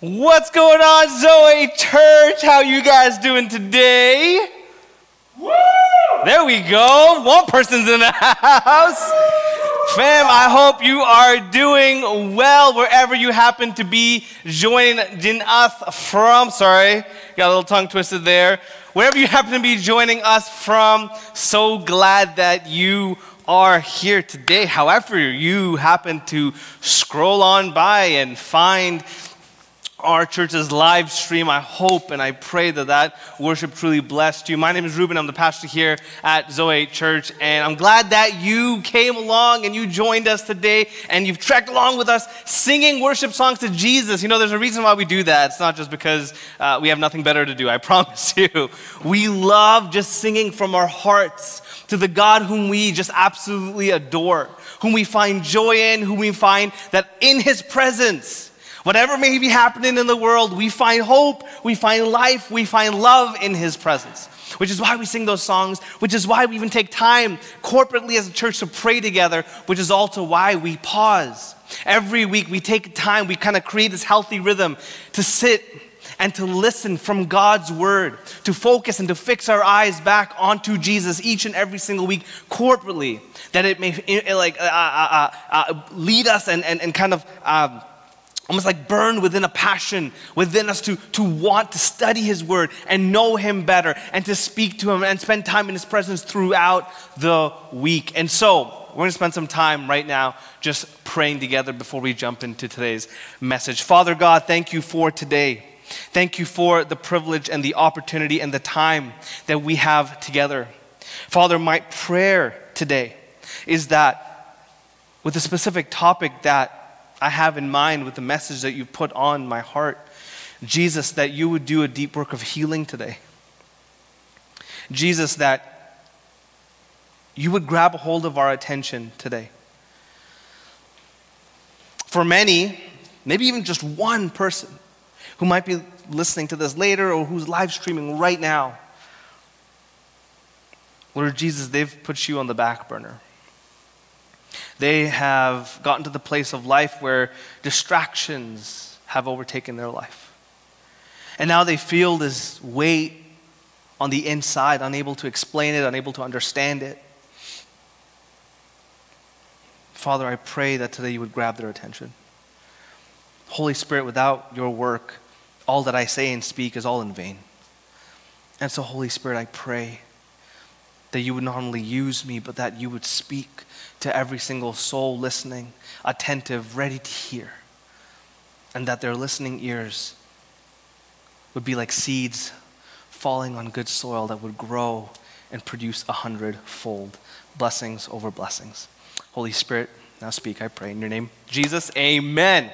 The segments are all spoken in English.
What's going on, Zoe Church? How you guys doing today? Woo! There we go. One person's in the house. Fam, I hope you are doing well wherever you happen to be joining us from. Sorry, got a little tongue twisted there. Wherever you happen to be joining us from, so glad that you are here today. However, you happen to scroll on by and find our church's live stream. I hope and I pray that that worship truly blessed you. My name is Ruben. I'm the pastor here at Zoe Church, and I'm glad that you came along and you joined us today and you've trekked along with us singing worship songs to Jesus. You know, there's a reason why we do that. It's not just because uh, we have nothing better to do, I promise you. We love just singing from our hearts to the God whom we just absolutely adore, whom we find joy in, whom we find that in His presence, Whatever may be happening in the world, we find hope, we find life, we find love in His presence. Which is why we sing those songs, which is why we even take time corporately as a church to pray together, which is also why we pause. Every week we take time, we kind of create this healthy rhythm to sit and to listen from God's word, to focus and to fix our eyes back onto Jesus each and every single week corporately, that it may like uh, uh, uh, uh, lead us and, and, and kind of um, almost like burned within a passion within us to, to want to study his word and know him better and to speak to him and spend time in his presence throughout the week. And so, we're going to spend some time right now just praying together before we jump into today's message. Father God, thank you for today. Thank you for the privilege and the opportunity and the time that we have together. Father, my prayer today is that with a specific topic that I have in mind with the message that you put on my heart. Jesus, that you would do a deep work of healing today. Jesus, that you would grab a hold of our attention today. For many, maybe even just one person who might be listening to this later or who's live streaming right now, Lord Jesus, they've put you on the back burner. They have gotten to the place of life where distractions have overtaken their life. And now they feel this weight on the inside, unable to explain it, unable to understand it. Father, I pray that today you would grab their attention. Holy Spirit, without your work, all that I say and speak is all in vain. And so, Holy Spirit, I pray that you would not only use me, but that you would speak to every single soul listening, attentive, ready to hear, and that their listening ears would be like seeds falling on good soil that would grow and produce a hundredfold blessings over blessings. Holy Spirit, now speak, I pray in your name. Jesus, amen.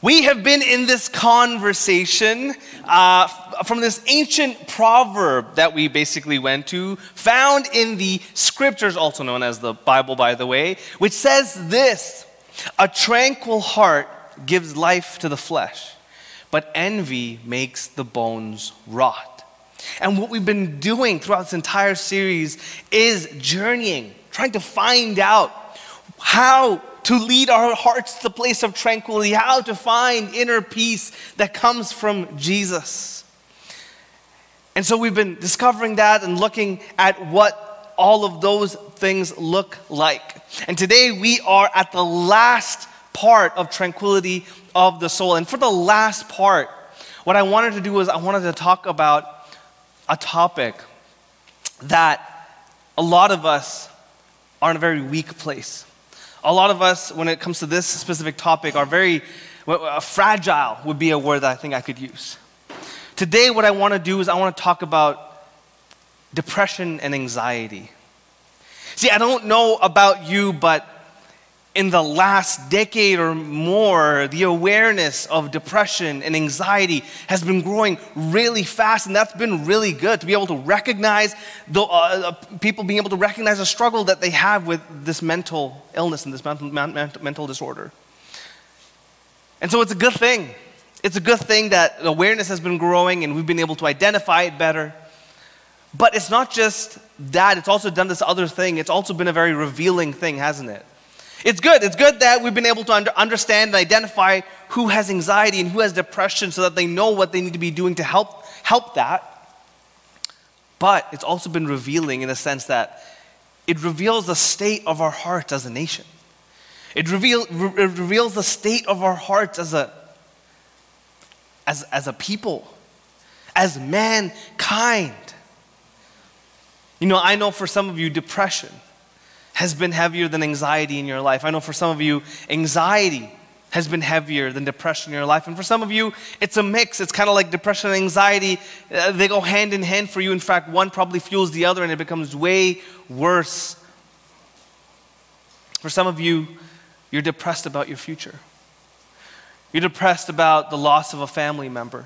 We have been in this conversation uh, from this ancient proverb that we basically went to, found in the scriptures, also known as the Bible, by the way, which says this A tranquil heart gives life to the flesh, but envy makes the bones rot. And what we've been doing throughout this entire series is journeying, trying to find out how to lead our hearts to the place of tranquility, how to find inner peace that comes from Jesus. And so we've been discovering that and looking at what all of those things look like. And today we are at the last part of tranquility of the soul. And for the last part, what I wanted to do was I wanted to talk about a topic that a lot of us are in a very weak place. A lot of us, when it comes to this specific topic, are very uh, fragile, would be a word that I think I could use. Today, what I want to do is I want to talk about depression and anxiety. See, I don't know about you, but in the last decade or more, the awareness of depression and anxiety has been growing really fast, and that's been really good to be able to recognize the, uh, uh people being able to recognize a struggle that they have with this mental illness and this mental, mental disorder. And so it's a good thing. It's a good thing that awareness has been growing and we've been able to identify it better. But it's not just that, it's also done this other thing. It's also been a very revealing thing, hasn't it? It's good. It's good that we've been able to under, understand and identify who has anxiety and who has depression so that they know what they need to be doing to help, help that. But it's also been revealing in the sense that it reveals the state of our hearts as a nation. It, reveal, re- it reveals the state of our hearts as a, as, as a people, as mankind. You know, I know for some of you, depression has been heavier than anxiety in your life. I know for some of you, anxiety has been heavier than depression in your life. And for some of you, it's a mix. It's kind of like depression and anxiety. Uh, they go hand in hand for you. In fact, one probably fuels the other and it becomes way worse. For some of you, you're depressed about your future. You're depressed about the loss of a family member.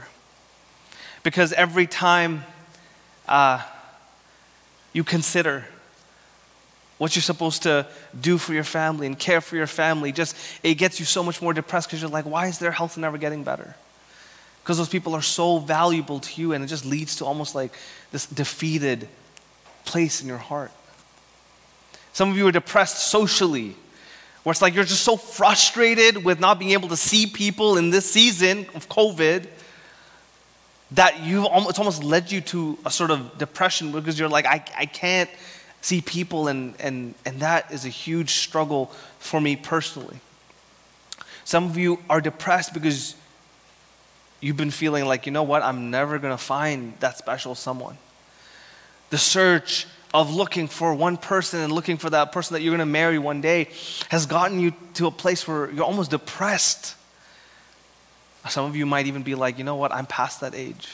Because every time uh, you consider what you're supposed to do for your family and care for your family, just it gets you so much more depressed because you're like, why is their health never getting better? Because those people are so valuable to you, and it just leads to almost like this defeated place in your heart. Some of you are depressed socially, where it's like you're just so frustrated with not being able to see people in this season of COVID that you've almost, it's almost led you to a sort of depression because you're like, I, I can't see people, and, and, and that is a huge struggle for me personally. Some of you are depressed because you've been feeling like, you know what, I'm never going to find that special someone. The search of looking for one person and looking for that person that you're going to marry one day has gotten you to a place where you're almost depressed. Some of you might even be like, you know what, I'm past that age.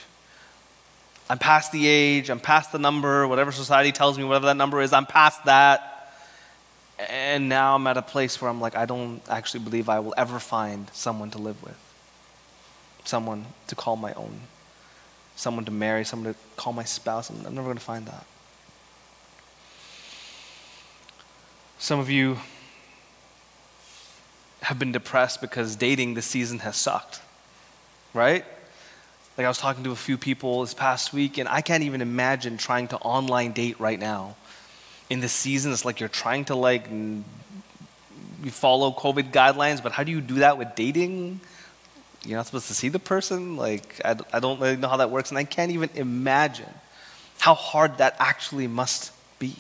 I'm past the age, I'm past the number, whatever society tells me, whatever that number is, I'm past that. And now I'm at a place where I'm like, I don't actually believe I will ever find someone to live with, someone to call my own, someone to marry, someone to call my spouse. I'm never going to find that. Some of you have been depressed because dating this season has sucked, right? Like I was talking to a few people this past week, and I can't even imagine trying to online date right now. In this season, it's like you're trying to like you follow COVID guidelines, but how do you do that with dating? You're not supposed to see the person. Like I, I don't really know how that works, and I can't even imagine how hard that actually must be.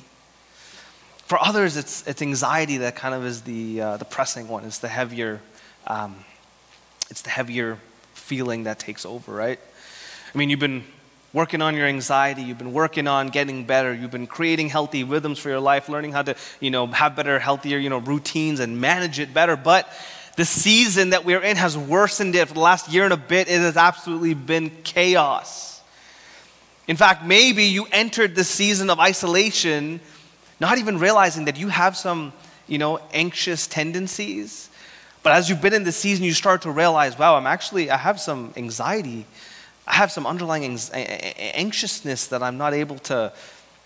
For others, it's, it's anxiety that kind of is the, uh, the pressing one. It's the heavier, um, it's the heavier feeling that takes over, right? I mean, you've been working on your anxiety, you've been working on getting better, you've been creating healthy rhythms for your life, learning how to, you know, have better, healthier, you know, routines and manage it better. But the season that we're in has worsened it. For the last year and a bit, it has absolutely been chaos. In fact, maybe you entered the season of isolation not even realizing that you have some, you know, anxious tendencies. But as you've been in the season, you start to realize, wow, I'm actually, I have some anxiety I have some underlying anxiousness that I'm not able to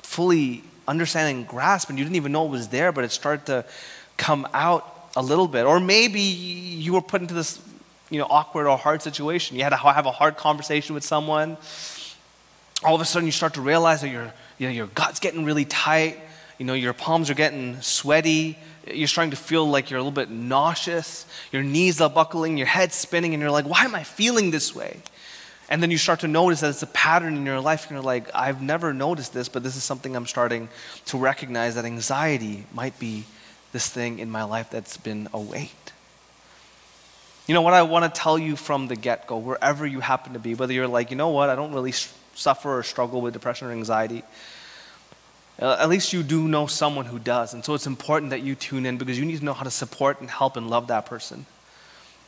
fully understand and grasp, and you didn't even know it was there, but it started to come out a little bit. Or maybe you were put into this you know, awkward or hard situation. You had to have a hard conversation with someone. All of a sudden, you start to realize that your, you know, your gut's getting really tight. You know, your palms are getting sweaty. You're starting to feel like you're a little bit nauseous. Your knees are buckling. Your head's spinning. And you're like, why am I feeling this way? And then you start to notice that it's a pattern in your life, and you're like, I've never noticed this, but this is something I'm starting to recognize that anxiety might be this thing in my life that's been a weight. You know what I want to tell you from the get go, wherever you happen to be, whether you're like, you know what, I don't really suffer or struggle with depression or anxiety, uh, at least you do know someone who does. And so it's important that you tune in because you need to know how to support and help and love that person.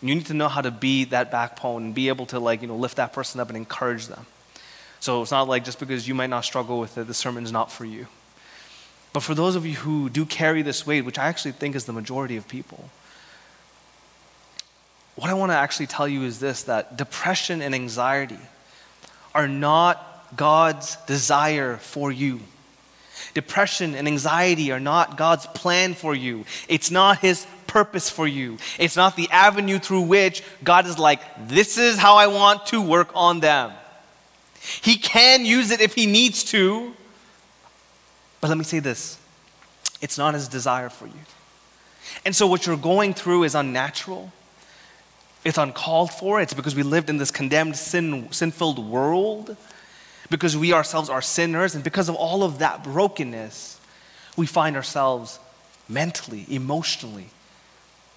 You need to know how to be that backbone and be able to like, you know, lift that person up and encourage them. So it's not like just because you might not struggle with it, the sermon's not for you. But for those of you who do carry this weight, which I actually think is the majority of people, what I want to actually tell you is this that depression and anxiety are not God's desire for you. Depression and anxiety are not God's plan for you. It's not His purpose for you. It's not the avenue through which God is like, this is how I want to work on them. He can use it if He needs to. But let me say this it's not His desire for you. And so, what you're going through is unnatural. It's uncalled for. It's because we lived in this condemned, sin, sin-filled world. Because we ourselves are sinners, and because of all of that brokenness, we find ourselves mentally, emotionally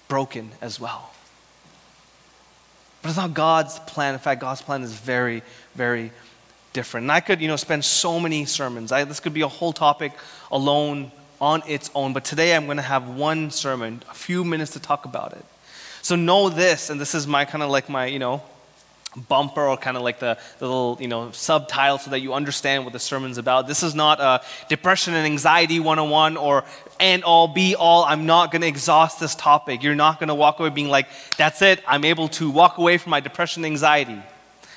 broken as well. But it's not God's plan. In fact, God's plan is very, very different. And I could, you know, spend so many sermons. I, this could be a whole topic alone on its own. But today I'm going to have one sermon, a few minutes to talk about it. So know this, and this is my kind of like my, you know, bumper or kind of like the, the little you know subtitle so that you understand what the sermon's about. This is not a depression and anxiety 101 or and all be all i'm not going to exhaust this topic. You're not going to walk away being like that's it i'm able to walk away from my depression and anxiety.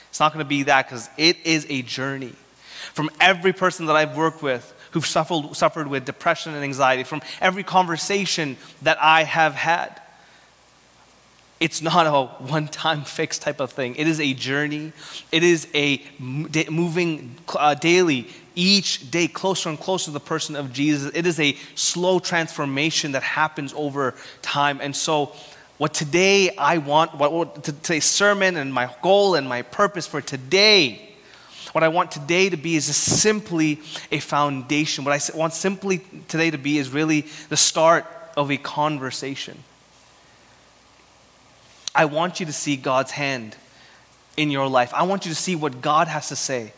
It's not going to be that because it is a journey. From every person that i've worked with who've suffered, suffered with depression and anxiety from every conversation that i have had it's not a one time fix type of thing. It is a journey. It is a moving uh, daily, each day closer and closer to the person of Jesus. It is a slow transformation that happens over time. And so, what today I want, what, what today's sermon and my goal and my purpose for today, what I want today to be is simply a foundation. What I want simply today to be is really the start of a conversation. I want you to see God's hand in your life. I want you to see what God has to say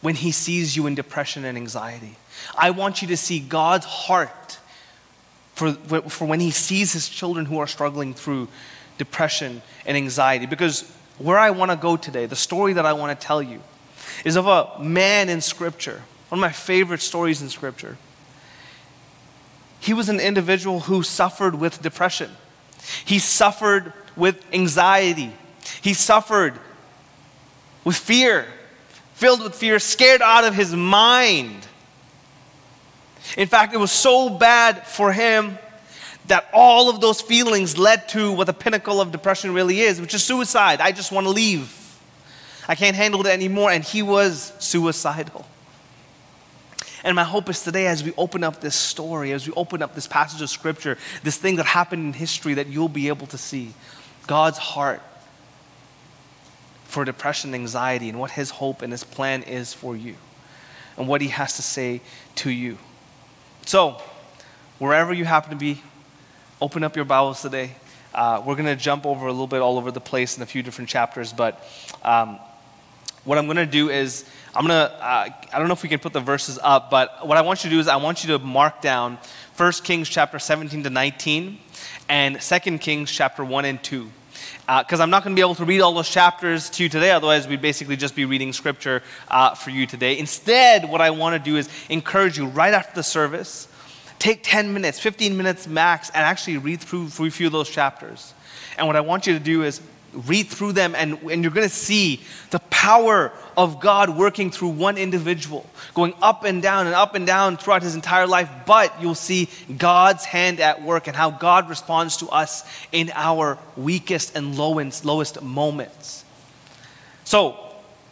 when He sees you in depression and anxiety. I want you to see God's heart for, for when He sees His children who are struggling through depression and anxiety. Because where I want to go today, the story that I want to tell you, is of a man in Scripture, one of my favorite stories in Scripture. He was an individual who suffered with depression. He suffered with anxiety. He suffered with fear, filled with fear, scared out of his mind. In fact, it was so bad for him that all of those feelings led to what the pinnacle of depression really is, which is suicide. I just want to leave. I can't handle it anymore. And he was suicidal. And my hope is today, as we open up this story, as we open up this passage of scripture, this thing that happened in history, that you'll be able to see God's heart for depression anxiety and what his hope and his plan is for you and what he has to say to you. So, wherever you happen to be, open up your Bibles today. Uh, we're going to jump over a little bit all over the place in a few different chapters, but um, what I'm going to do is I'm going to, uh, I don't know if we can put the verses up, but what I want you to do is I want you to mark down 1 Kings chapter 17 to 19 and 2 Kings chapter 1 and 2. Because uh, I'm not going to be able to read all those chapters to you today, otherwise, we'd basically just be reading scripture uh, for you today. Instead, what I want to do is encourage you right after the service, take 10 minutes, 15 minutes max, and actually read through, through a few of those chapters. And what I want you to do is read through them, and, and you're going to see the power of God working through one individual, going up and down and up and down throughout his entire life. But you'll see God's hand at work and how God responds to us in our weakest and lowest, lowest moments. So,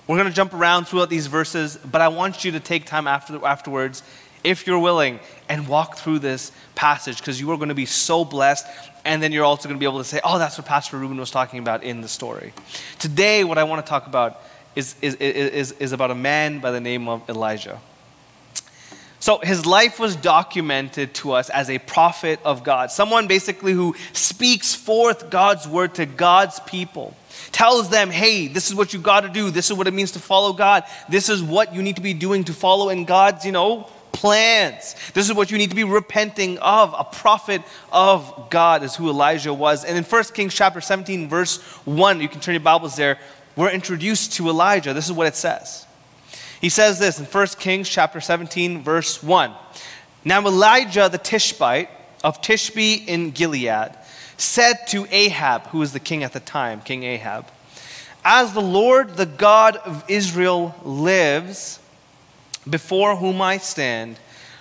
we're going to jump around throughout these verses, but I want you to take time after, afterwards, if you're willing, and walk through this passage because you are going to be so blessed and then you're also going to be able to say, oh, that's what Pastor Ruben was talking about in the story. Today, what I want to talk about is, is, is, is about a man by the name of Elijah. So his life was documented to us as a prophet of God, someone basically who speaks forth God's word to God's people, tells them, hey, this is what you got to do, this is what it means to follow God, this is what you need to be doing to follow in God's, you know, plans. This is what you need to be repenting of. A prophet of God is who Elijah was. And in 1 Kings chapter 17, verse 1, you can turn your Bibles there, we're introduced to Elijah. This is what it says. He says this in 1 Kings chapter 17, verse 1. Now Elijah the Tishbite of Tishbe in Gilead said to Ahab, who was the king at the time, King Ahab, As the Lord, the God of Israel, lives, before whom I stand,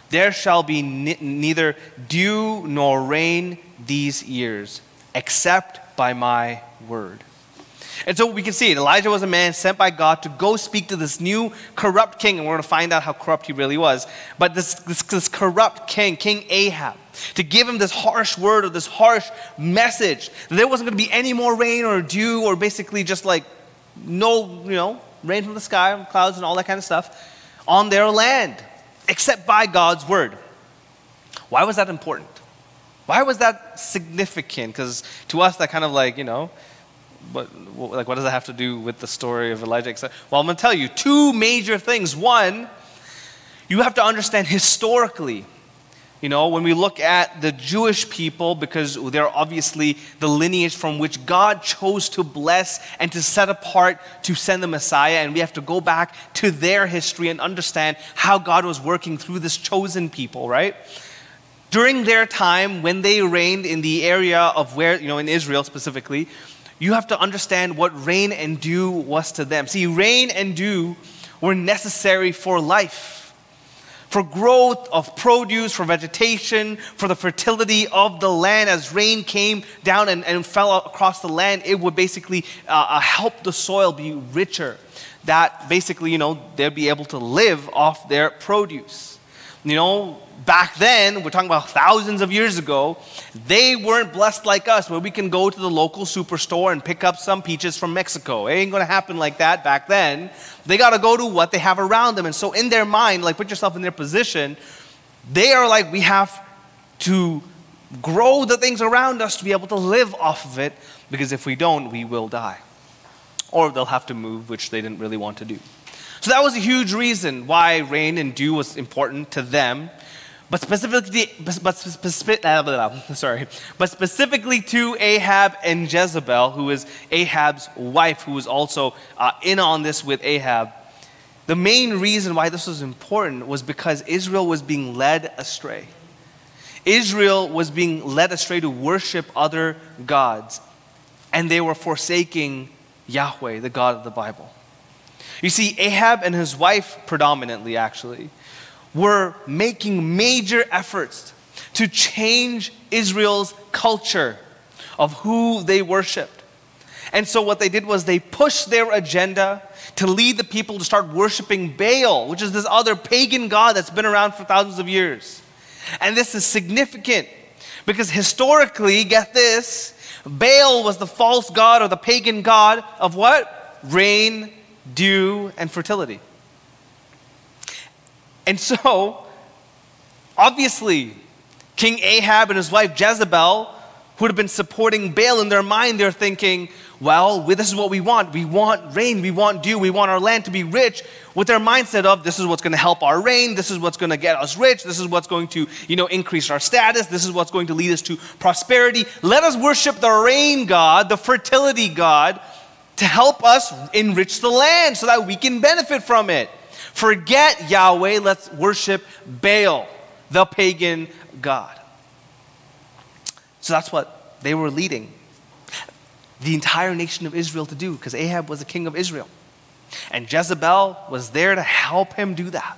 there shall be neither dew nor rain these years, except by my word. And so we can see. Elijah was a man sent by God to go speak to this new corrupt king, and we're going to find out how corrupt he really was. But this, this, this corrupt king, King Ahab, to give him this harsh word or this harsh message that there wasn't going to be any more rain or dew or basically just like no, you know, rain from the sky, clouds, and all that kind of stuff on their land, except by God's word. Why was that important? Why was that significant? Because to us, that kind of like, you know, but like what does that have to do with the story of Elijah? Well, I'm going to tell you two major things. One, you have to understand historically. You know, when we look at the Jewish people, because they're obviously the lineage from which God chose to bless and to set apart to send the Messiah, and we have to go back to their history and understand how God was working through this chosen people, right? During their time, when they reigned in the area of where, you know, in Israel specifically, you have to understand what rain and dew was to them. See, rain and dew were necessary for life, for growth of produce, for vegetation, for the fertility of the land. As rain came down and, and fell across the land, it would basically uh, uh, help the soil be richer. That basically, you know, they'd be able to live off their produce. You know, back then, we're talking about thousands of years ago, they weren't blessed like us, where we can go to the local superstore and pick up some peaches from Mexico. It ain't gonna happen like that back then. They gotta go to what they have around them. And so, in their mind, like put yourself in their position, they are like, we have to grow the things around us to be able to live off of it, because if we don't, we will die. Or they'll have to move, which they didn't really want to do. So that was a huge reason why rain and dew was important to them. But specifically, but specific, uh, sorry, but specifically to Ahab and Jezebel, who is Ahab's wife, who was also uh, in on this with Ahab. The main reason why this was important was because Israel was being led astray. Israel was being led astray to worship other gods, and they were forsaking Yahweh, the God of the Bible. You see, Ahab and his wife, predominantly actually, were making major efforts to change Israel's culture of who they worshiped. And so, what they did was they pushed their agenda to lead the people to start worshiping Baal, which is this other pagan god that's been around for thousands of years. And this is significant because historically, get this, Baal was the false god or the pagan god of what? Rain, dew, and fertility. And so, obviously, King Ahab and his wife Jezebel, who had been supporting Baal in their mind, they're thinking, well, this is what we want. We want rain, we want dew, we want our land to be rich with their mindset of this is what's going to help our reign, this is what's going to get us rich, this is what's going to, you know, increase our status, this is what's going to lead us to prosperity. Let us worship the rain god, the fertility god to help us enrich the land so that we can benefit from it. Forget Yahweh, let's worship Baal, the pagan god. So that's what they were leading the entire nation of Israel to do because Ahab was the king of Israel. And Jezebel was there to help him do that.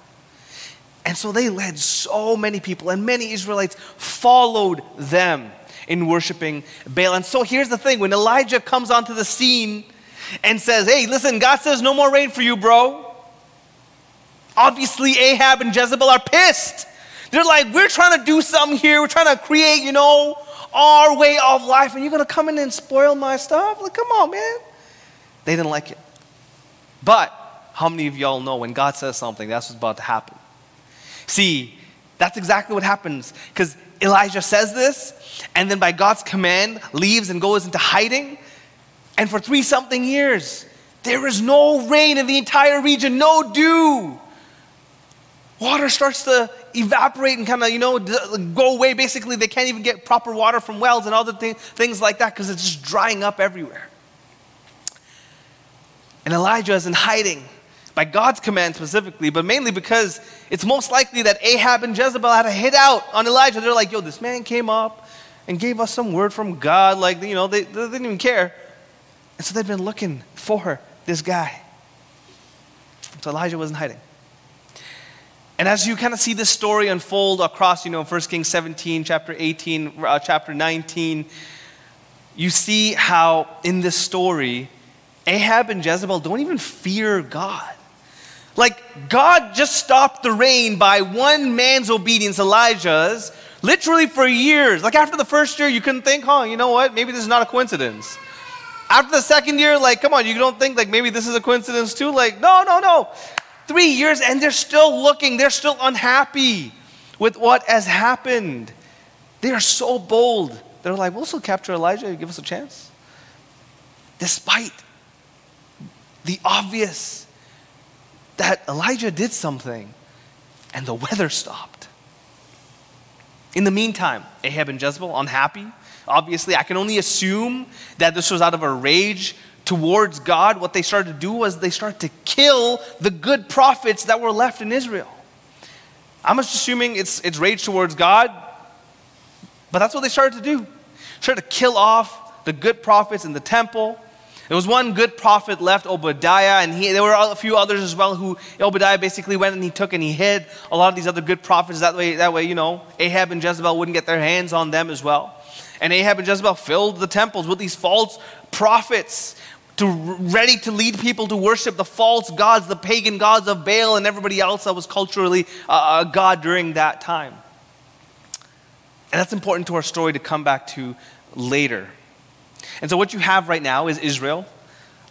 And so they led so many people, and many Israelites followed them in worshiping Baal. And so here's the thing when Elijah comes onto the scene and says, Hey, listen, God says no more rain for you, bro. Obviously, Ahab and Jezebel are pissed. They're like, we're trying to do something here. We're trying to create, you know, our way of life, and you're going to come in and spoil my stuff? Like, come on, man. They didn't like it. But how many of y'all know when God says something, that's what's about to happen? See, that's exactly what happens because Elijah says this, and then by God's command, leaves and goes into hiding. And for three something years, there is no rain in the entire region, no dew water starts to evaporate and kind of, you know, go away. Basically, they can't even get proper water from wells and other th- things like that because it's just drying up everywhere. And Elijah is in hiding by God's command specifically, but mainly because it's most likely that Ahab and Jezebel had a hit out on Elijah. They're like, yo, this man came up and gave us some word from God. Like, you know, they, they didn't even care. And so they've been looking for this guy. So Elijah wasn't hiding. And as you kind of see this story unfold across, you know, 1 Kings 17, chapter 18, uh, chapter 19, you see how in this story, Ahab and Jezebel don't even fear God. Like, God just stopped the rain by one man's obedience, Elijah's, literally for years. Like, after the first year, you couldn't think, huh, you know what? Maybe this is not a coincidence. After the second year, like, come on, you don't think, like, maybe this is a coincidence too? Like, no, no, no. Three years, and they're still looking, they're still unhappy with what has happened. They are so bold. They're like, we'll still capture Elijah, give us a chance. Despite the obvious that Elijah did something and the weather stopped. In the meantime, Ahab and Jezebel, unhappy. Obviously, I can only assume that this was out of a rage towards God. What they started to do was they started to kill the good prophets that were left in Israel. I'm just assuming it's, it's rage towards God, but that's what they started to do. Started to kill off the good prophets in the temple there was one good prophet left, Obadiah, and he, there were a few others as well who Obadiah basically went and he took and he hid a lot of these other good prophets. That way, that way, you know, Ahab and Jezebel wouldn't get their hands on them as well. And Ahab and Jezebel filled the temples with these false prophets to ready to lead people to worship the false gods, the pagan gods of Baal and everybody else that was culturally uh, a god during that time. And that's important to our story to come back to later. And so, what you have right now is Israel,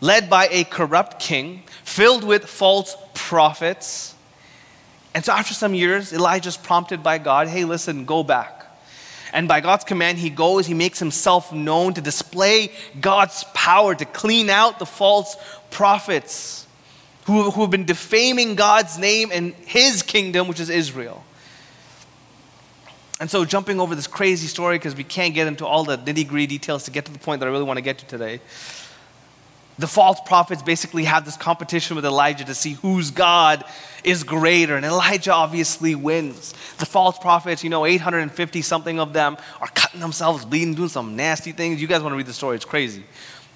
led by a corrupt king, filled with false prophets. And so, after some years, Elijah's prompted by God hey, listen, go back. And by God's command, he goes, he makes himself known to display God's power to clean out the false prophets who, who have been defaming God's name and his kingdom, which is Israel. And so, jumping over this crazy story because we can't get into all the nitty gritty details to get to the point that I really want to get to today. The false prophets basically have this competition with Elijah to see whose God is greater. And Elijah obviously wins. The false prophets, you know, 850 something of them are cutting themselves, bleeding, doing some nasty things. You guys want to read the story, it's crazy.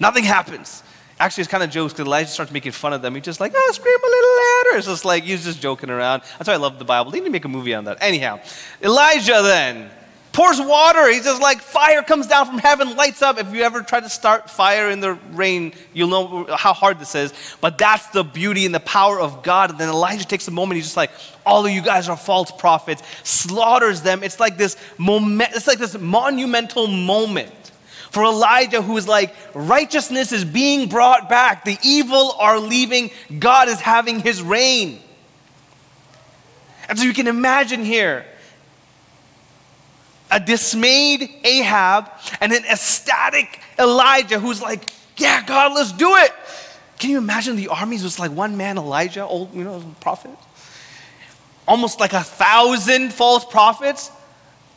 Nothing happens. Actually, it's kind of jokes because Elijah starts making fun of them. He's just like, oh, scream a little louder. It's just like, he's just joking around. That's why I love the Bible. They need to make a movie on that. Anyhow, Elijah then pours water. He's just like, fire comes down from heaven, lights up. If you ever try to start fire in the rain, you'll know how hard this is. But that's the beauty and the power of God. And then Elijah takes a moment. He's just like, all of you guys are false prophets, slaughters them. It's like this moment, it's like this monumental moment for Elijah, who is like, righteousness is being brought back, the evil are leaving, God is having his reign. And so you can imagine here a dismayed Ahab and an ecstatic Elijah who's like, yeah, God, let's do it. Can you imagine the armies was like one man Elijah, old, you know, prophet? Almost like a thousand false prophets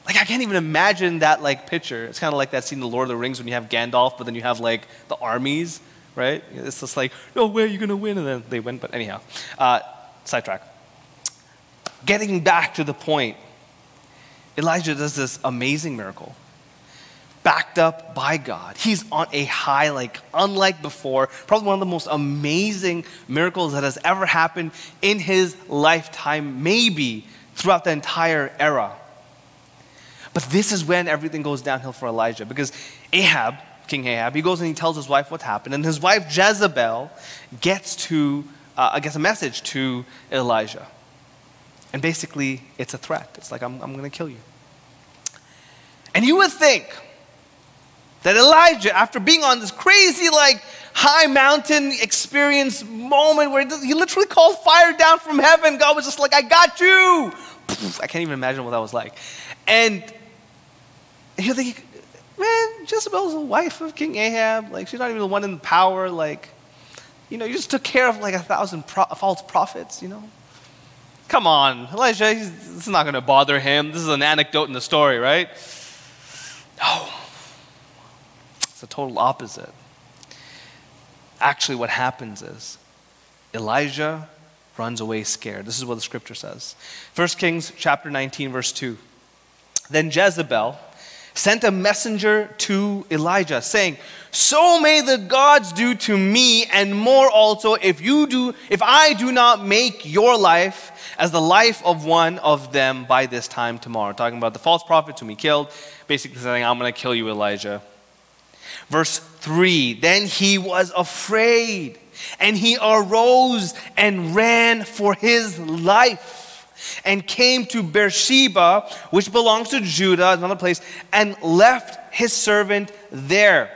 like I can't even imagine that like picture. It's kind of like that scene in The Lord of the Rings when you have Gandalf, but then you have like the armies, right? It's just like, no way, you're gonna win, and then they win. But anyhow, uh, sidetrack. Getting back to the point, Elijah does this amazing miracle, backed up by God. He's on a high, like unlike before. Probably one of the most amazing miracles that has ever happened in his lifetime, maybe throughout the entire era. But this is when everything goes downhill for Elijah because Ahab, King Ahab, he goes and he tells his wife what happened. And his wife Jezebel gets to, uh, gets a message to Elijah. And basically, it's a threat. It's like, I'm, I'm going to kill you. And you would think that Elijah, after being on this crazy, like, high mountain experience moment where he literally called fire down from heaven, God was just like, I got you. I can't even imagine what that was like. And you're thinking, man, Jezebel's the wife of King Ahab. Like, she's not even the one in power. Like, you know, you just took care of like a thousand pro- false prophets, you know? Come on, Elijah, this is not going to bother him. This is an anecdote in the story, right? No. It's the total opposite. Actually, what happens is Elijah runs away scared. This is what the scripture says. 1 Kings chapter 19, verse 2. Then Jezebel, sent a messenger to Elijah, saying, So may the gods do to me and more also if you do if I do not make your life as the life of one of them by this time tomorrow. Talking about the false prophets whom he killed, basically saying, I'm gonna kill you, Elijah. Verse 3 Then he was afraid, and he arose and ran for his life and came to Beersheba, which belongs to Judah, another place, and left his servant there.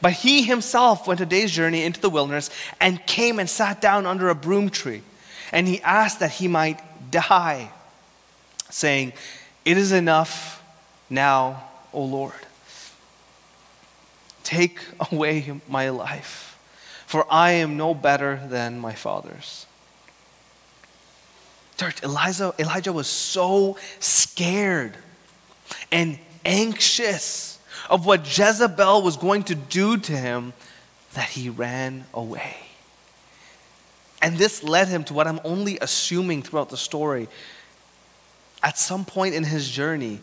But he himself went a day's journey into the wilderness and came and sat down under a broom tree. And he asked that he might die, saying, It is enough now, O Lord. Take away my life, for I am no better than my father's. Church, Elijah, Elijah was so scared and anxious of what Jezebel was going to do to him that he ran away. And this led him to what I'm only assuming throughout the story. At some point in his journey,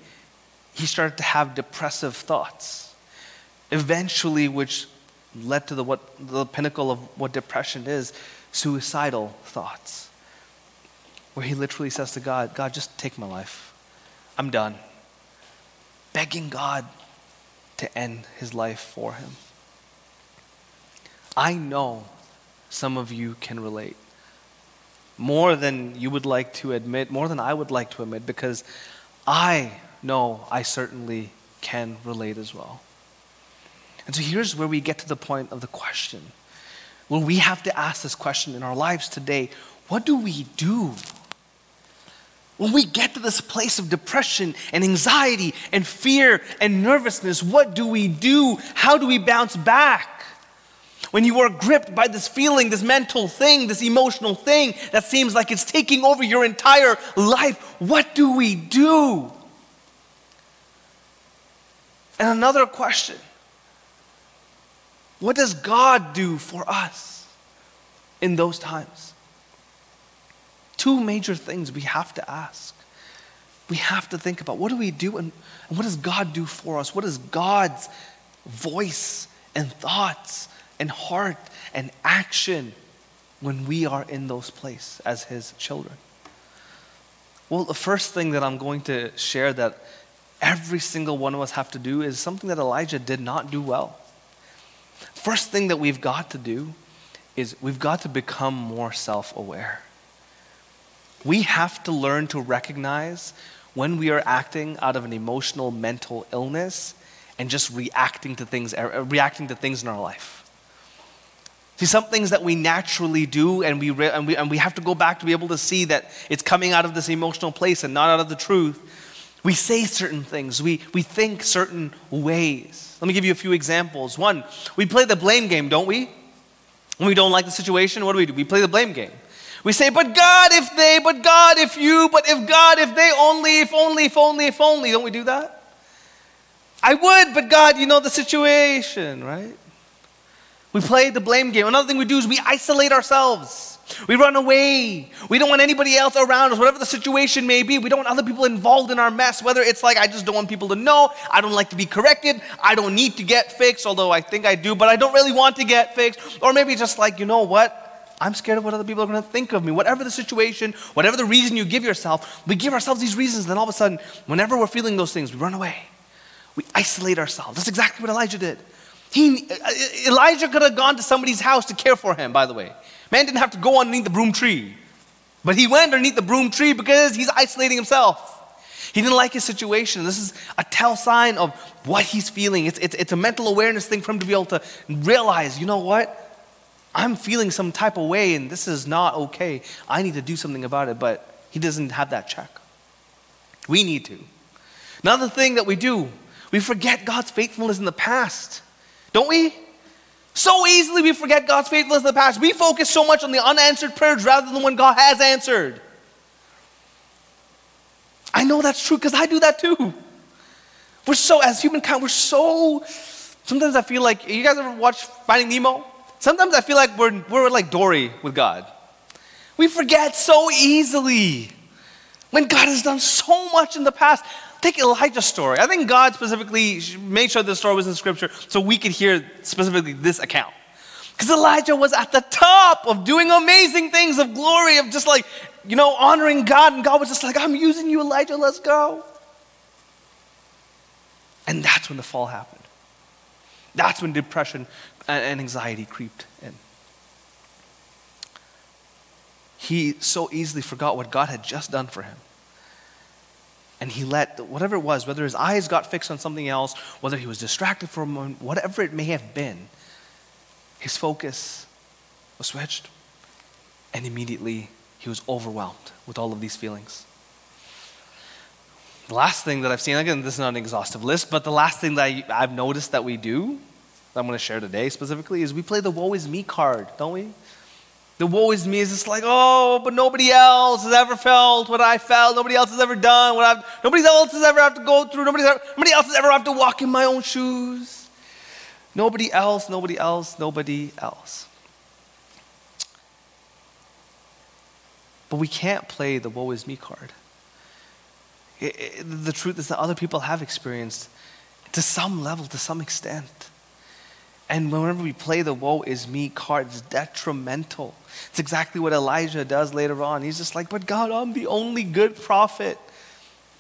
he started to have depressive thoughts, eventually, which led to the, what, the pinnacle of what depression is suicidal thoughts where he literally says to God, God, just take my life. I'm done. Begging God to end his life for him. I know some of you can relate. More than you would like to admit, more than I would like to admit, because I know I certainly can relate as well. And so here's where we get to the point of the question. Well, we have to ask this question in our lives today what do we do when we get to this place of depression and anxiety and fear and nervousness, what do we do? How do we bounce back? When you are gripped by this feeling, this mental thing, this emotional thing that seems like it's taking over your entire life, what do we do? And another question What does God do for us in those times? Two major things we have to ask. We have to think about what do we do and, and what does God do for us? What is God's voice and thoughts and heart and action when we are in those places as His children? Well, the first thing that I'm going to share that every single one of us have to do is something that Elijah did not do well. First thing that we've got to do is we've got to become more self aware. We have to learn to recognize when we are acting out of an emotional mental illness and just reacting to things uh, reacting to things in our life. See, some things that we naturally do, and we, re- and, we, and we have to go back to be able to see that it's coming out of this emotional place and not out of the truth. We say certain things, we, we think certain ways. Let me give you a few examples. One, we play the blame game, don't we? When we don't like the situation, what do we do? We play the blame game. We say, but God, if they, but God, if you, but if God, if they only, if only, if only, if only. Don't we do that? I would, but God, you know the situation, right? We play the blame game. Another thing we do is we isolate ourselves. We run away. We don't want anybody else around us, whatever the situation may be. We don't want other people involved in our mess, whether it's like, I just don't want people to know. I don't like to be corrected. I don't need to get fixed, although I think I do, but I don't really want to get fixed. Or maybe just like, you know what? I'm scared of what other people are going to think of me. Whatever the situation, whatever the reason you give yourself, we give ourselves these reasons, and then all of a sudden, whenever we're feeling those things, we run away. We isolate ourselves. That's exactly what Elijah did. He, uh, Elijah could have gone to somebody's house to care for him, by the way. Man didn't have to go underneath the broom tree. But he went underneath the broom tree because he's isolating himself. He didn't like his situation. This is a tell sign of what he's feeling. It's, it's, it's a mental awareness thing for him to be able to realize, you know what? I'm feeling some type of way and this is not okay. I need to do something about it, but he doesn't have that check. We need to. Another thing that we do, we forget God's faithfulness in the past. Don't we? So easily we forget God's faithfulness in the past. We focus so much on the unanswered prayers rather than when God has answered. I know that's true because I do that too. We're so, as humankind, we're so. Sometimes I feel like, you guys ever watch Finding Nemo? Sometimes I feel like we're, we're like Dory with God. We forget so easily when God has done so much in the past. Take Elijah's story. I think God specifically made sure this story was in scripture so we could hear specifically this account. Because Elijah was at the top of doing amazing things of glory, of just like, you know, honoring God. And God was just like, I'm using you, Elijah, let's go. And that's when the fall happened. That's when depression and anxiety crept in. He so easily forgot what God had just done for him. And he let whatever it was, whether his eyes got fixed on something else, whether he was distracted for a moment, whatever it may have been, his focus was switched. And immediately he was overwhelmed with all of these feelings. The last thing that I've seen, again, this is not an exhaustive list, but the last thing that I, have noticed that we do, that I'm going to share today specifically, is we play the woe is me card, don't we? The woe is me is just like, oh, but nobody else has ever felt what I felt. Nobody else has ever done what I've, nobody else has ever have to go through. Nobody, nobody else has ever have to walk in my own shoes. Nobody else, nobody else, nobody else. But we can't play the woe is me card. It, it, the truth is that other people have experienced to some level, to some extent. And whenever we play the woe is me card, it's detrimental. It's exactly what Elijah does later on. He's just like, but God, I'm the only good prophet.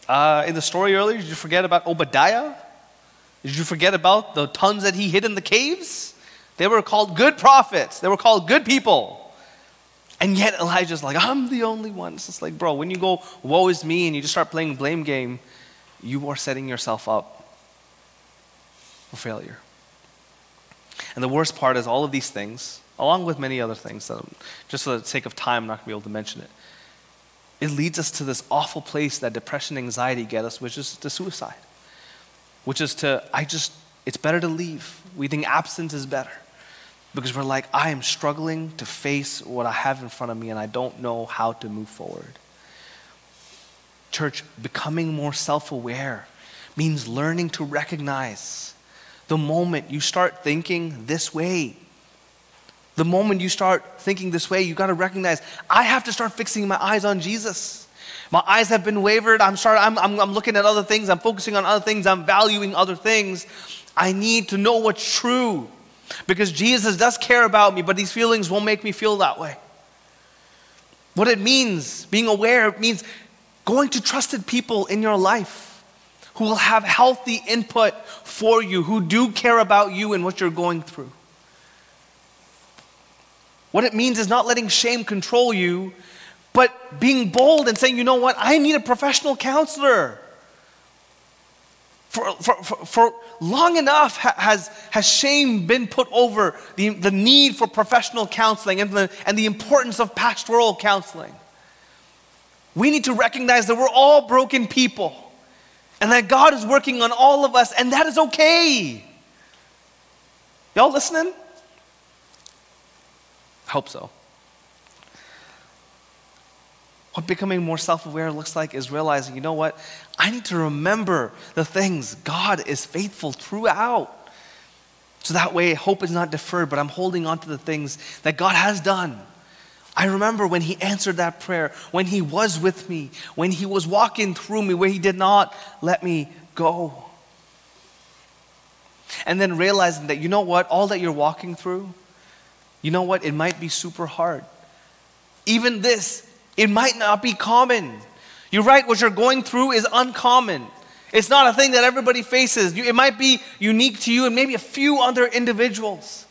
Uh, in the story earlier, did you forget about Obadiah? Did you forget about the tons that he hid in the caves? They were called good prophets, they were called good people. And yet Elijah's like, I'm the only one. It's just like, bro, when you go, woe is me, and you just start playing blame game, you are setting yourself up for failure. And the worst part is all of these things, along with many other things, that just for the sake of time, I'm not going to be able to mention it. It leads us to this awful place that depression and anxiety get us, which is to suicide. Which is to, I just, it's better to leave. We think absence is better because we're like, I am struggling to face what I have in front of me and I don't know how to move forward. Church, becoming more self aware means learning to recognize the moment you start thinking this way. The moment you start thinking this way, you got to recognize I have to start fixing my eyes on Jesus. My eyes have been wavered. I'm, start, I'm, I'm, I'm looking at other things. I'm focusing on other things. I'm valuing other things. I need to know what's true. Because Jesus does care about me, but these feelings won't make me feel that way. What it means, being aware, means going to trusted people in your life who will have healthy input for you, who do care about you and what you're going through. What it means is not letting shame control you, but being bold and saying, you know what, I need a professional counselor. For, for, for, for, long enough has, has shame been put over the, the need for professional counseling and the, and the importance of pastoral counseling. We need to recognize that we're all broken people and that God is working on all of us, and that is okay. Y'all listening? I hope so. What becoming more self aware looks like is realizing, you know what? I need to remember the things God is faithful throughout. So that way, hope is not deferred, but I'm holding on to the things that God has done. I remember when He answered that prayer, when He was with me, when He was walking through me, where He did not let me go. And then realizing that, you know what? All that you're walking through, you know what? It might be super hard. Even this, it might not be common. You're right, what you're going through is uncommon. It's not a thing that everybody faces. It might be unique to you and maybe a few other individuals.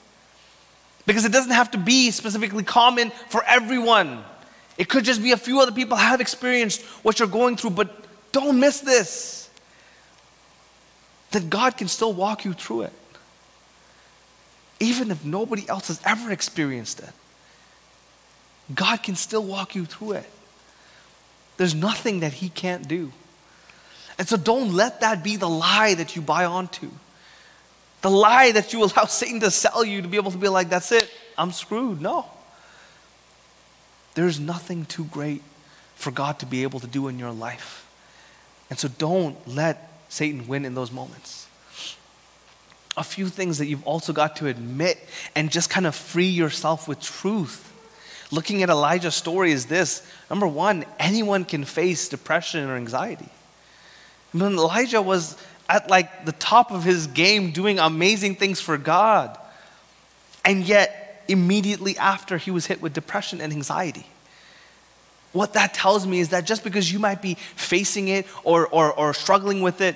Because it doesn't have to be specifically common for everyone. It could just be a few other people have experienced what you're going through, but don't miss this. That God can still walk you through it. Even if nobody else has ever experienced it. God can still walk you through it. There's nothing that He can't do. And so don't let that be the lie that you buy onto. The lie that you allow Satan to sell you to be able to be like, that's it, I'm screwed. No. There's nothing too great for God to be able to do in your life. And so don't let Satan win in those moments. A few things that you've also got to admit and just kind of free yourself with truth looking at Elijah's story is this number one, anyone can face depression or anxiety. When Elijah was at like the top of his game doing amazing things for God. And yet, immediately after, he was hit with depression and anxiety. What that tells me is that just because you might be facing it or, or, or struggling with it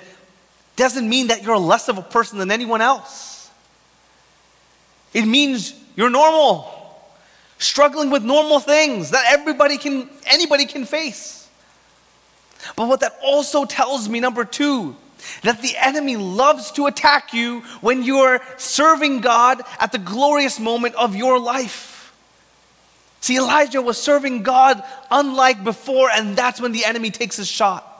doesn't mean that you're less of a person than anyone else. It means you're normal, struggling with normal things that everybody can, anybody can face. But what that also tells me, number two, that the enemy loves to attack you when you are serving God at the glorious moment of your life. See, Elijah was serving God unlike before, and that's when the enemy takes his shot.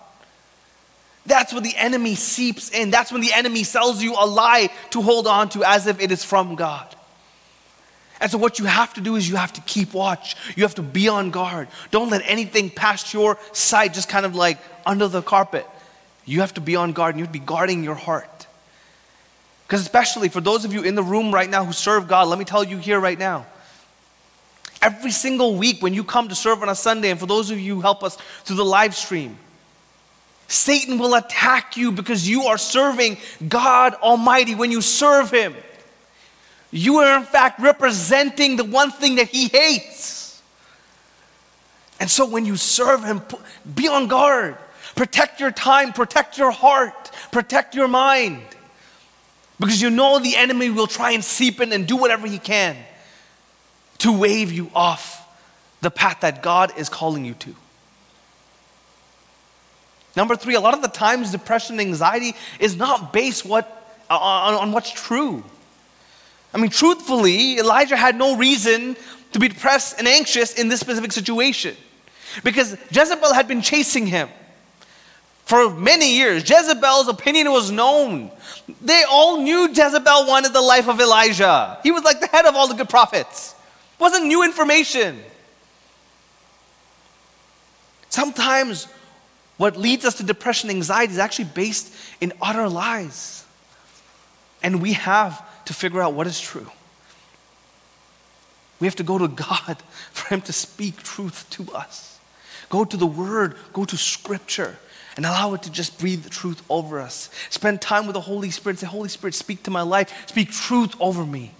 That's when the enemy seeps in. That's when the enemy sells you a lie to hold on to as if it is from God. And so, what you have to do is you have to keep watch. You have to be on guard. Don't let anything past your sight just kind of like under the carpet. You have to be on guard and you have to be guarding your heart. Because, especially for those of you in the room right now who serve God, let me tell you here right now. Every single week when you come to serve on a Sunday, and for those of you who help us through the live stream, Satan will attack you because you are serving God Almighty. When you serve Him, you are in fact representing the one thing that He hates. And so when you serve Him, be on guard. Protect your time, protect your heart, protect your mind. Because you know the enemy will try and seep in and do whatever he can to wave you off the path that God is calling you to. Number three, a lot of the times depression and anxiety is not based what, on, on what's true. I mean, truthfully, Elijah had no reason to be depressed and anxious in this specific situation because Jezebel had been chasing him for many years. Jezebel's opinion was known. They all knew Jezebel wanted the life of Elijah. He was like the head of all the good prophets. It wasn't new information. Sometimes what leads us to depression and anxiety is actually based in utter lies. And we have to figure out what is true. We have to go to God for Him to speak truth to us. Go to the Word, go to Scripture and allow it to just breathe the truth over us. Spend time with the Holy Spirit. Say, Holy Spirit, speak to my life, speak truth over me,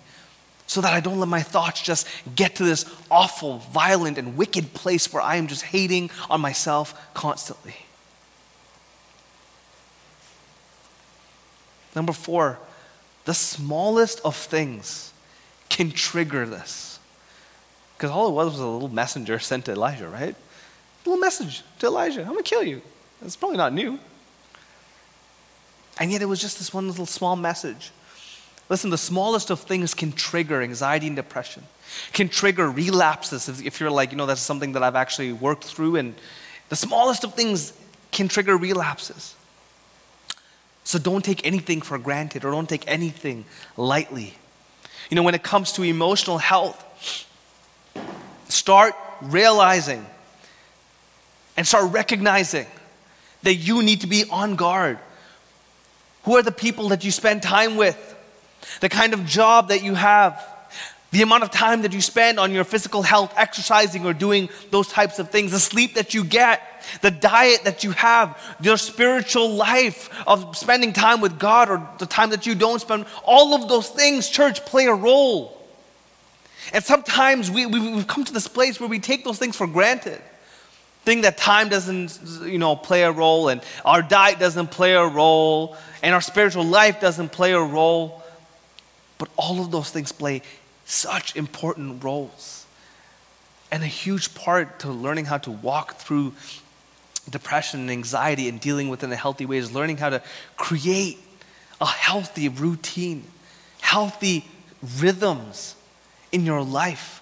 so that I don't let my thoughts just get to this awful, violent, and wicked place where I am just hating on myself constantly. Number four, the smallest of things can trigger this. Because all it was was a little messenger sent to Elijah, right? A little message to Elijah I'm going to kill you. It's probably not new. And yet it was just this one little small message. Listen, the smallest of things can trigger anxiety and depression, can trigger relapses if, if, you're like, you know, that's something that I've actually worked through. And the smallest of things can trigger relapses. So don't take anything for granted or don't take anything lightly. You know, when it comes to emotional health, start realizing and start recognizing that you need to be on guard. Who are the people that you spend time with? The kind of job that you have? The amount of time that you spend on your physical health, exercising or doing those types of things, the sleep that you get, the diet that you have, your spiritual life of spending time with God or the time that you don't spend, all of those things, church, play a role. And sometimes we, we've come to this place where we take those things for granted think that time doesn't you know play a role and our diet doesn't play a role and our spiritual life doesn't play a role. But all of those things play such important roles and a huge part to learning how to walk through depression and anxiety and dealing with it in a healthy way is learning how to create a healthy routine healthy rhythms in your life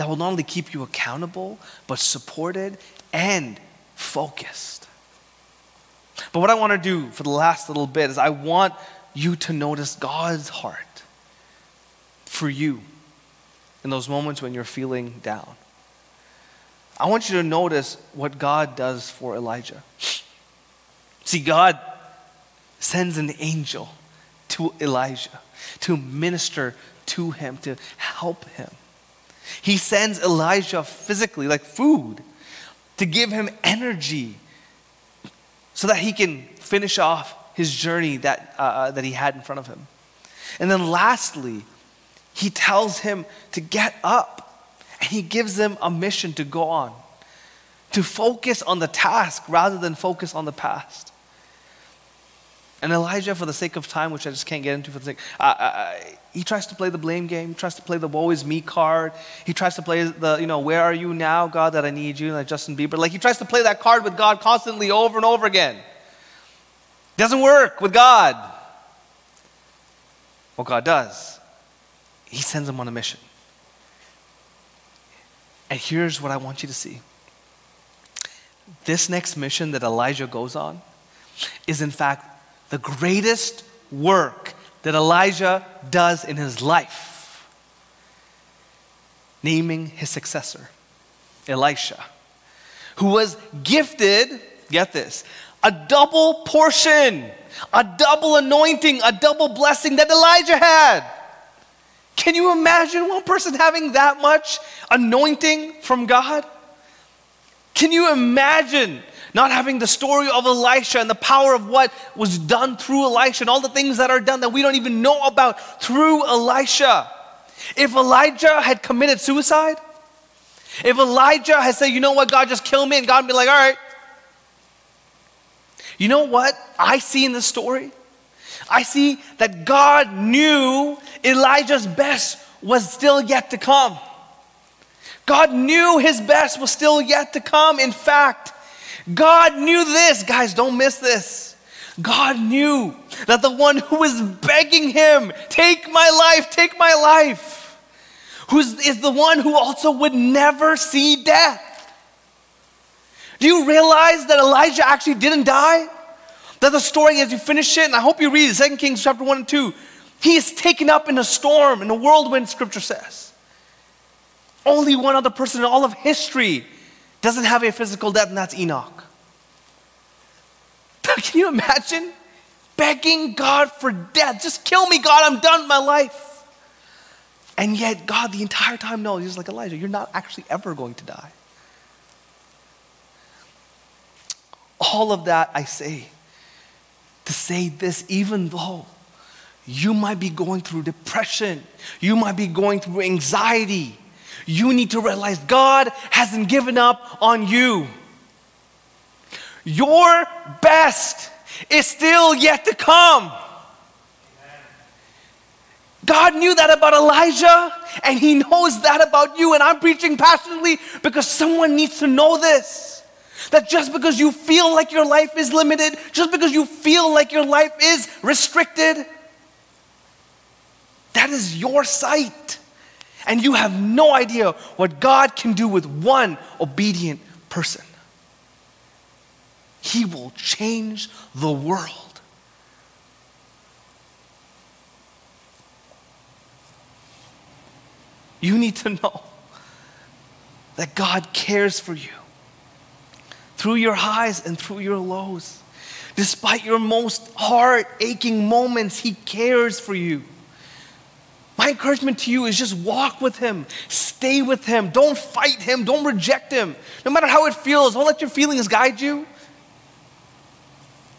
that will not only keep you accountable, but supported and focused. But what I want to do for the last little bit is I want you to notice God's heart for you in those moments when you're feeling down. I want you to notice what God does for Elijah. See, God sends an angel to Elijah to minister to him, to help him. He sends Elijah physically, like food, to give him energy so that he can finish off his journey that, uh, uh, that he had in front of him. And then lastly, he tells him to get up and he gives him a mission to go on, to focus on the task rather than focus on the past. And Elijah, for the sake of time, which I just can't get into for the sake, uh, uh, he tries to play the blame game. He tries to play the woe is me card. He tries to play the, you know, where are you now, God, that I need you, like Justin Bieber. Like he tries to play that card with God constantly over and over again. Doesn't work with God. What God does, He sends him on a mission. And here's what I want you to see this next mission that Elijah goes on is, in fact, the greatest work that Elijah does in his life, naming his successor, Elisha, who was gifted, get this, a double portion, a double anointing, a double blessing that Elijah had. Can you imagine one person having that much anointing from God? Can you imagine not having the story of Elisha and the power of what was done through Elisha and all the things that are done that we don't even know about through Elisha? If Elijah had committed suicide, if Elijah had said, you know what, God, just kill me, and God would be like, all right. You know what I see in this story? I see that God knew Elijah's best was still yet to come. God knew his best was still yet to come. In fact, God knew this. Guys, don't miss this. God knew that the one who was begging him, take my life, take my life, who is the one who also would never see death. Do you realize that Elijah actually didn't die? That the story, as you finish it, and I hope you read 2 Kings chapter 1 and 2, he is taken up in a storm, in a whirlwind, scripture says. Only one other person in all of history doesn't have a physical death, and that's Enoch. Can you imagine begging God for death? Just kill me, God, I'm done with my life. And yet, God, the entire time knows, He's like, Elijah, you're not actually ever going to die. All of that I say to say this, even though you might be going through depression, you might be going through anxiety, you need to realize God hasn't given up on you. Your best is still yet to come. God knew that about Elijah, and He knows that about you. And I'm preaching passionately because someone needs to know this. That just because you feel like your life is limited, just because you feel like your life is restricted, that is your sight. And you have no idea what God can do with one obedient person. He will change the world. You need to know that God cares for you through your highs and through your lows. Despite your most heart aching moments, He cares for you. My encouragement to you is just walk with Him, stay with Him, don't fight Him, don't reject Him. No matter how it feels, don't let your feelings guide you.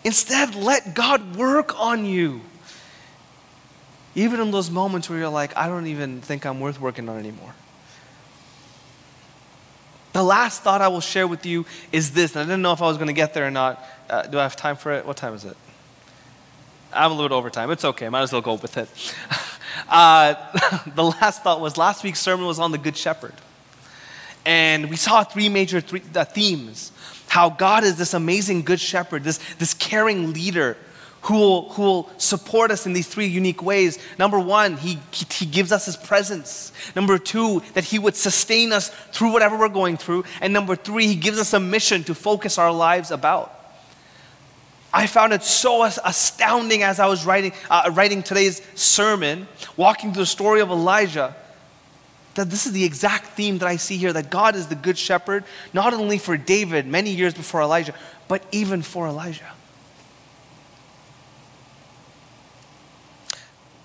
Instead, let God work on you. Even in those moments where you're like, I don't even think I'm worth working on anymore. The last thought I will share with you is this, and I didn't know if I was going to get there or not. Uh, do I have time for it? What time is it? I'm a little bit over time. It's okay. Might as well go with it. Uh, the last thought was last week's sermon was on the Good Shepherd. And we saw three major three, uh, themes how God is this amazing Good Shepherd, this, this caring leader who will, who will support us in these three unique ways. Number one, he, he gives us his presence. Number two, that he would sustain us through whatever we're going through. And number three, he gives us a mission to focus our lives about. I found it so astounding as I was writing, uh, writing today's sermon, walking through the story of Elijah, that this is the exact theme that I see here that God is the good shepherd, not only for David many years before Elijah, but even for Elijah.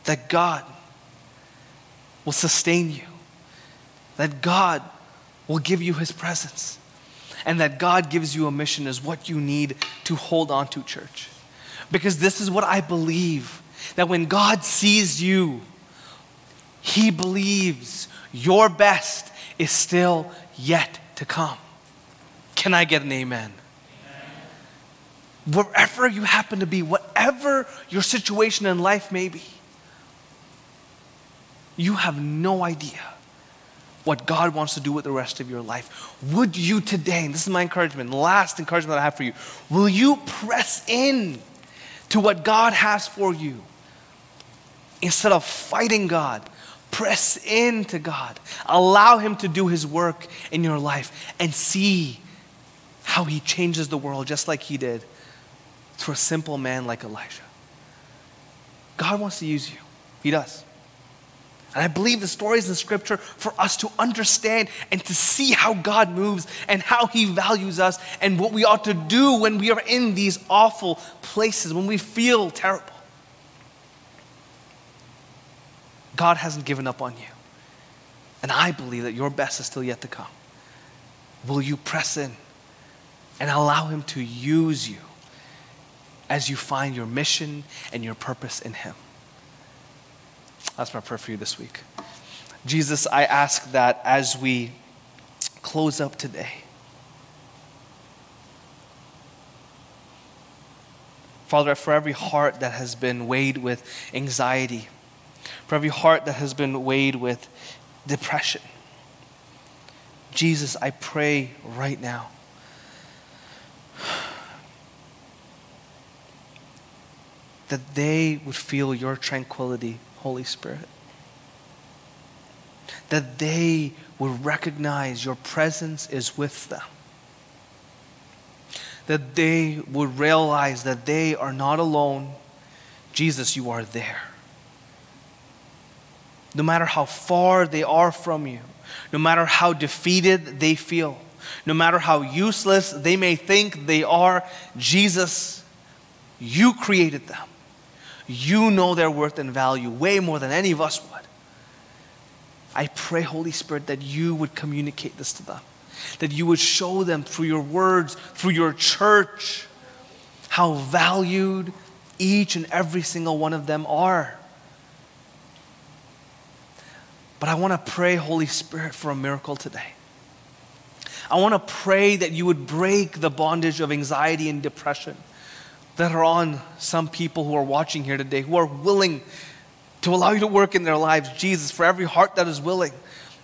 That God will sustain you, that God will give you his presence and that God gives you a mission is what you need to hold on to, church. Because this is what I believe that when God sees you, He believes your best is still yet to come. Can I get an amen? amen? wherever you happen to be, whatever your situation in life may be, you have no idea what God wants to do with the rest of your life. Would you today, and this is my encouragement, last encouragement that I have for you, will you press in to what God has for you instead of fighting God? Press into God. Allow Him to do His work in your life and see how He changes the world just like He did through a simple man like Elijah. God wants to use you, He does. And I believe the stories in Scripture for us to understand and to see how God moves and how He values us and what we ought to do when we are in these awful places, when we feel terrible. God hasn't given up on you. And I believe that your best is still yet to come. Will you press in and allow Him to use you as you find your mission and your purpose in Him? That's my prayer for you this week. Jesus, I ask that as we close up today, Father, for every heart that has been weighed with anxiety, for every heart that has been weighed with depression, Jesus, I pray right now. That they would feel your tranquility Holy Spirit. That they would recognize your presence is with them. That they would realize that they are not alone. Jesus, you are there. No matter how far they are from you, no matter how defeated they feel, no matter how useless they may think they are, Jesus, you created them. You know their worth and value way more than any of us would. I pray, Holy Spirit, that you would communicate this to them, that you would show them through your words, through your church, how valued each and every single one of them are. But I want to pray, Holy Spirit, for a miracle today. I want to pray that you would break the bondage of anxiety and depression that are on some people who are watching here today, who are willing to allow you to work in their lives. Jesus, for every heart that is willing,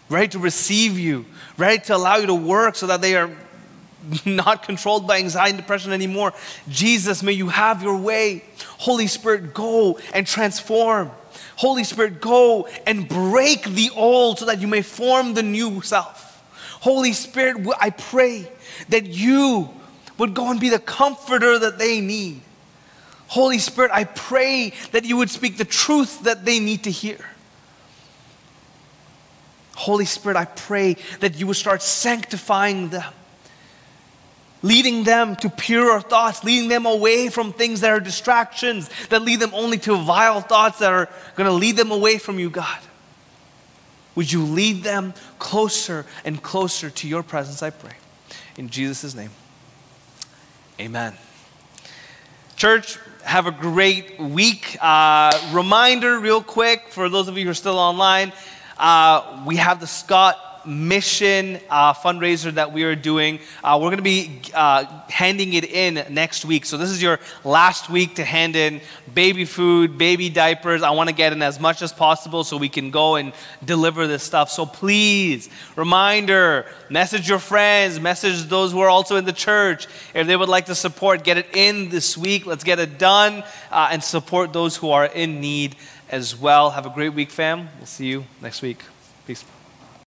ready to receive you, ready to allow you to work so that they are not controlled by anxiety and depression anymore. Jesus, may you have your way. Holy Spirit, go and transform. Holy Spirit, go and break the old so that you may form the new self. Holy Spirit, I pray that you would go and be the comforter that they need. Holy Spirit, I pray that you would speak the truth that they need to hear. Holy Spirit, I pray that you would start sanctifying them, leading them to purer thoughts, leading them away from things that are distractions, that lead them only to vile thoughts that are going to lead them away from you, God. Would you lead them closer and closer to your presence, I pray. In Jesus' name. Amen. Church, have a great week. Uh, reminder, real quick, for those of you who are still online, uh, we have the Scott mission uh, fundraiser that we are doing. Uh, we're going to be uh, handing it in next week. So, this is your last week to hand in baby food, baby diapers. I want to get in as much as possible so we can go and deliver this stuff. So, please, reminder message your friends, message those who are also in the church. If they would like to support, get it in this week. Let's get it done uh, and support those who are in need as well. Have a great week, fam. We'll see you next week.